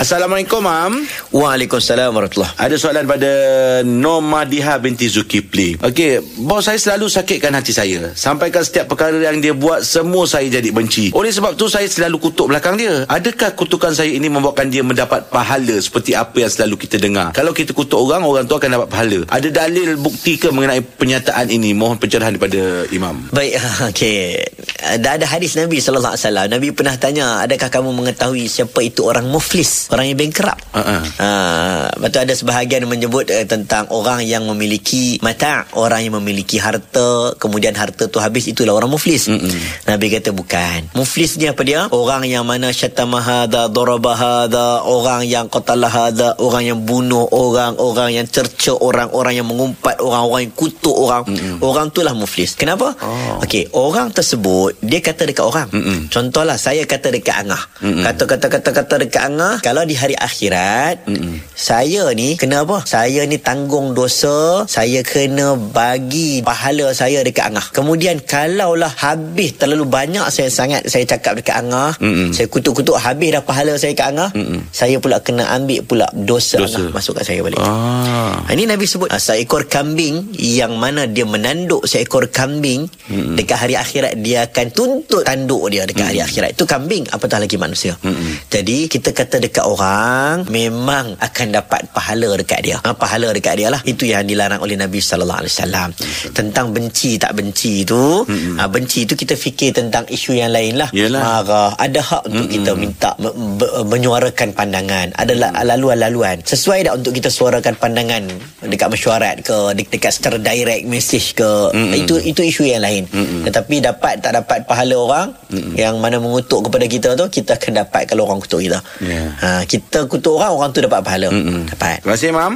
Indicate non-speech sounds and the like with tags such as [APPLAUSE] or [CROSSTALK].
Assalamualaikum, Mam. Waalaikumsalam warahmatullahi Ada soalan pada Nomadiha binti Zulkifli. Okey, bos saya selalu sakitkan hati saya. Sampaikan setiap perkara yang dia buat, semua saya jadi benci. Oleh sebab tu, saya selalu kutuk belakang dia. Adakah kutukan saya ini membuatkan dia mendapat pahala seperti apa yang selalu kita dengar? Kalau kita kutuk orang, orang tu akan dapat pahala. Ada dalil bukti ke mengenai pernyataan ini? Mohon pencerahan daripada Imam. Baik, [LAUGHS] okey. Dah ada hadis Nabi sallallahu alaihi wasallam. Nabi pernah tanya, adakah kamu mengetahui siapa itu orang muflis, orang yang bankrupt? Uh-uh. Ha, betul ada sebahagian menyebut eh, tentang orang yang memiliki mata, orang yang memiliki harta, kemudian harta tu habis itulah orang muflis. Mm-mm. Nabi kata bukan. Muflis ni apa dia? Orang yang mana syatama hadha, daraba orang yang qatala orang yang bunuh orang, orang yang cerca orang, orang yang mengumpat orang, orang yang kutuk orang. Mm-mm. Orang itulah muflis. Kenapa? Oh. Okey, orang tersebut dia kata dekat orang. Mm-mm. Contohlah saya kata dekat Angah. Mm-mm. Kata kata kata kata dekat Angah, kalau di hari akhirat Mm-mm. saya ni kena apa? Saya ni tanggung dosa, saya kena bagi pahala saya dekat Angah. Kemudian kalaulah habis terlalu banyak saya sangat saya cakap dekat Angah, Mm-mm. saya kutuk-kutuk habis dah pahala saya kat Angah, Mm-mm. saya pula kena ambil pula dosa, Dosa. Angah masuk kat saya balik. Ah. Ha, Ini Nabi sebut ah, seekor kambing yang mana dia menanduk seekor kambing Mm-mm. dekat hari akhirat dia akan tuntut tanduk dia dekat hari akhirat. Itu kambing apatah lagi manusia. Mm-mm. Jadi kita kata dekat orang memang akan dapat pahala dekat dia. Ha, pahala dekat dia lah. Itu yang dilarang oleh Nabi sallallahu alaihi wasallam. Tentang benci tak benci tu, ha, benci tu kita fikir tentang isu yang lain lah. Yelah. Marah, ada hak untuk Mm-mm. kita minta me- be- menyuarakan pandangan. Ada la- laluan-laluan. Sesuai tak untuk kita suarakan pandangan dekat mesyuarat ke de- dekat secara direct message ke. Mm-mm. Itu itu isu yang lain. Mm-mm. Tetapi dapat tak dapat pahala orang yang mana mengutuk kepada kita tu kita akan dapat kalau orang kutuk kita. Ya. Ha, kita kutuk orang orang tu dapat pahala. Mm-mm. Dapat. Terima kasih, Mam.